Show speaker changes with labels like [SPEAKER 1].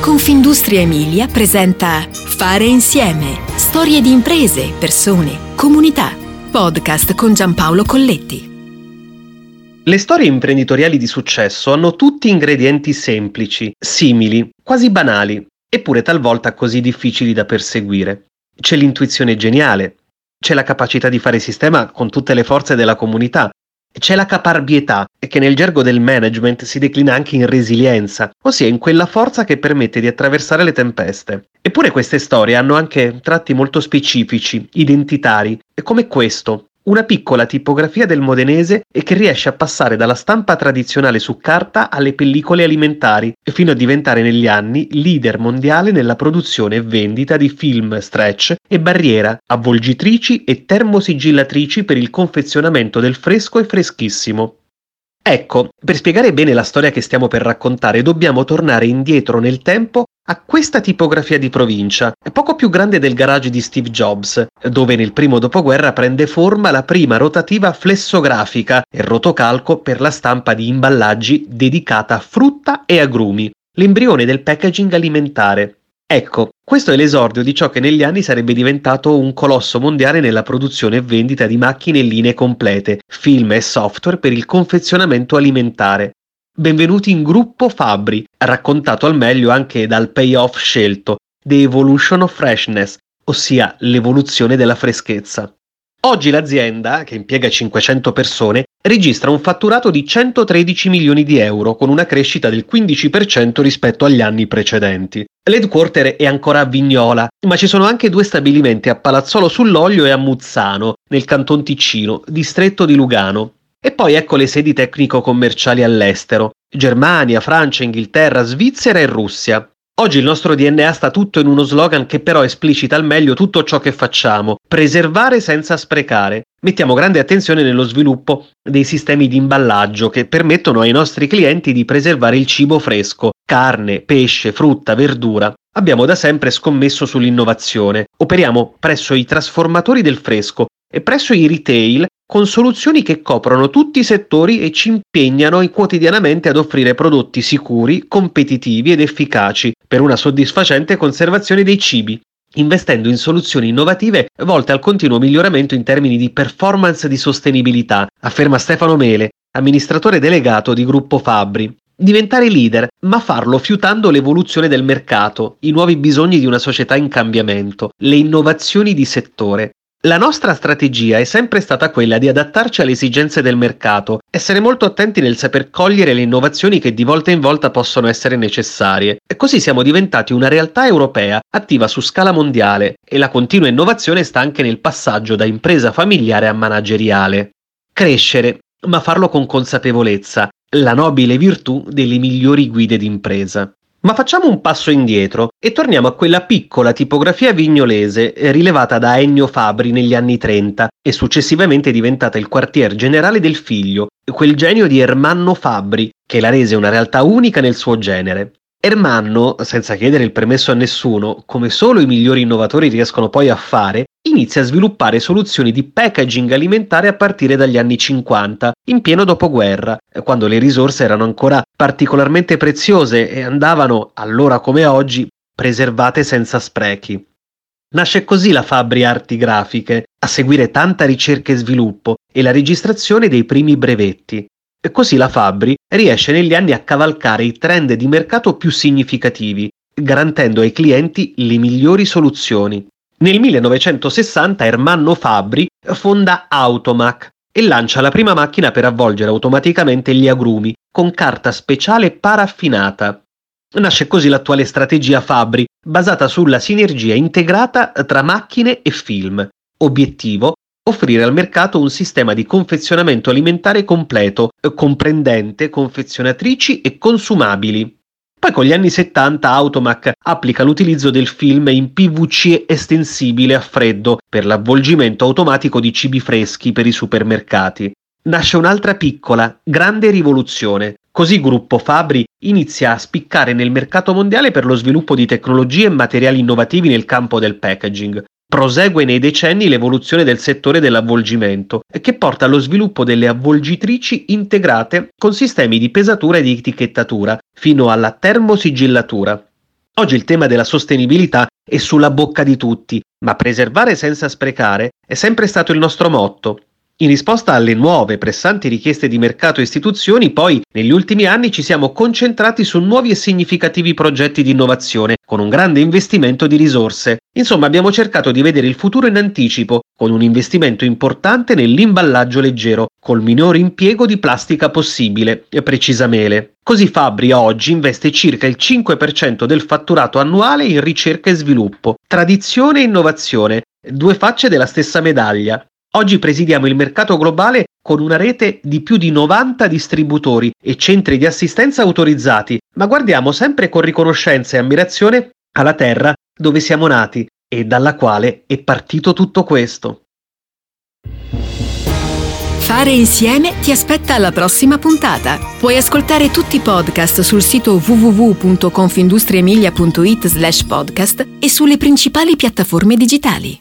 [SPEAKER 1] Confindustria Emilia presenta Fare insieme. Storie di imprese, persone, comunità. Podcast con Giampaolo Colletti.
[SPEAKER 2] Le storie imprenditoriali di successo hanno tutti ingredienti semplici, simili, quasi banali, eppure talvolta così difficili da perseguire. C'è l'intuizione geniale, c'è la capacità di fare sistema con tutte le forze della comunità, c'è la caparbietà, che nel gergo del management si declina anche in resilienza, ossia in quella forza che permette di attraversare le tempeste. Eppure queste storie hanno anche tratti molto specifici, identitari, come questo, una piccola tipografia del modenese e che riesce a passare dalla stampa tradizionale su carta alle pellicole alimentari, fino a diventare negli anni leader mondiale nella produzione e vendita di film stretch e barriera, avvolgitrici e termosigillatrici per il confezionamento del fresco e freschissimo. Ecco, per spiegare bene la storia che stiamo per raccontare dobbiamo tornare indietro nel tempo a questa tipografia di provincia, poco più grande del garage di Steve Jobs, dove nel primo dopoguerra prende forma la prima rotativa flessografica e rotocalco per la stampa di imballaggi dedicata a frutta e agrumi, l'embrione del packaging alimentare. Ecco, questo è l'esordio di ciò che negli anni sarebbe diventato un colosso mondiale nella produzione e vendita di macchine e linee complete, film e software per il confezionamento alimentare. Benvenuti in Gruppo Fabri, raccontato al meglio anche dal payoff scelto, The Evolution of Freshness, ossia l'evoluzione della freschezza. Oggi l'azienda, che impiega 500 persone, registra un fatturato di 113 milioni di euro, con una crescita del 15% rispetto agli anni precedenti. L'headquarter è ancora a Vignola, ma ci sono anche due stabilimenti a Palazzolo sull'Olio e a Muzzano, nel canton Ticino, distretto di Lugano. E poi ecco le sedi tecnico-commerciali all'estero, Germania, Francia, Inghilterra, Svizzera e Russia. Oggi il nostro DNA sta tutto in uno slogan che però esplicita al meglio tutto ciò che facciamo, preservare senza sprecare. Mettiamo grande attenzione nello sviluppo dei sistemi di imballaggio che permettono ai nostri clienti di preservare il cibo fresco, carne, pesce, frutta, verdura. Abbiamo da sempre scommesso sull'innovazione. Operiamo presso i trasformatori del fresco e presso i retail con soluzioni che coprono tutti i settori e ci impegnano quotidianamente ad offrire prodotti sicuri, competitivi ed efficaci per una soddisfacente conservazione dei cibi, investendo in soluzioni innovative volte al continuo miglioramento in termini di performance e di sostenibilità, afferma Stefano Mele, amministratore delegato di Gruppo Fabri. Diventare leader, ma farlo fiutando l'evoluzione del mercato, i nuovi bisogni di una società in cambiamento, le innovazioni di settore, la nostra strategia è sempre stata quella di adattarci alle esigenze del mercato, essere molto attenti nel saper cogliere le innovazioni che di volta in volta possono essere necessarie. E così siamo diventati una realtà europea attiva su scala mondiale e la continua innovazione sta anche nel passaggio da impresa familiare a manageriale. Crescere, ma farlo con consapevolezza, la nobile virtù delle migliori guide d'impresa. Ma facciamo un passo indietro e torniamo a quella piccola tipografia vignolese eh, rilevata da Ennio Fabri negli anni 30 e successivamente diventata il quartier generale del figlio, quel genio di Ermanno Fabri, che la rese una realtà unica nel suo genere. Ermanno, senza chiedere il permesso a nessuno, come solo i migliori innovatori riescono poi a fare, inizia a sviluppare soluzioni di packaging alimentare a partire dagli anni 50, in pieno dopoguerra, quando le risorse erano ancora particolarmente preziose e andavano, allora come oggi, preservate senza sprechi. Nasce così la Fabri Arti Grafiche, a seguire tanta ricerca e sviluppo e la registrazione dei primi brevetti. E così la Fabri riesce negli anni a cavalcare i trend di mercato più significativi, garantendo ai clienti le migliori soluzioni. Nel 1960 Ermanno Fabri fonda Automac e lancia la prima macchina per avvolgere automaticamente gli agrumi con carta speciale paraffinata. Nasce così l'attuale strategia Fabri, basata sulla sinergia integrata tra macchine e film. Obiettivo offrire al mercato un sistema di confezionamento alimentare completo, comprendente confezionatrici e consumabili. Poi con gli anni 70 Automac applica l'utilizzo del film in PVC estensibile a freddo per l'avvolgimento automatico di cibi freschi per i supermercati. Nasce un'altra piccola, grande rivoluzione. Così Gruppo Fabri inizia a spiccare nel mercato mondiale per lo sviluppo di tecnologie e materiali innovativi nel campo del packaging, Prosegue nei decenni l'evoluzione del settore dell'avvolgimento, che porta allo sviluppo delle avvolgitrici integrate con sistemi di pesatura e di etichettatura, fino alla termosigillatura. Oggi il tema della sostenibilità è sulla bocca di tutti, ma preservare senza sprecare è sempre stato il nostro motto. In risposta alle nuove pressanti richieste di mercato e istituzioni, poi negli ultimi anni ci siamo concentrati su nuovi e significativi progetti di innovazione, con un grande investimento di risorse. Insomma, abbiamo cercato di vedere il futuro in anticipo, con un investimento importante nell'imballaggio leggero, col minore impiego di plastica possibile, precisa Mele. Così Fabri oggi investe circa il 5% del fatturato annuale in ricerca e sviluppo, tradizione e innovazione, due facce della stessa medaglia. Oggi presidiamo il mercato globale con una rete di più di 90 distributori e centri di assistenza autorizzati, ma guardiamo sempre con riconoscenza e ammirazione alla terra dove siamo nati e dalla quale è partito tutto questo.
[SPEAKER 1] Fare insieme ti aspetta alla prossima puntata. Puoi ascoltare tutti i podcast sul sito www.confindustriemilia.it slash podcast e sulle principali piattaforme digitali.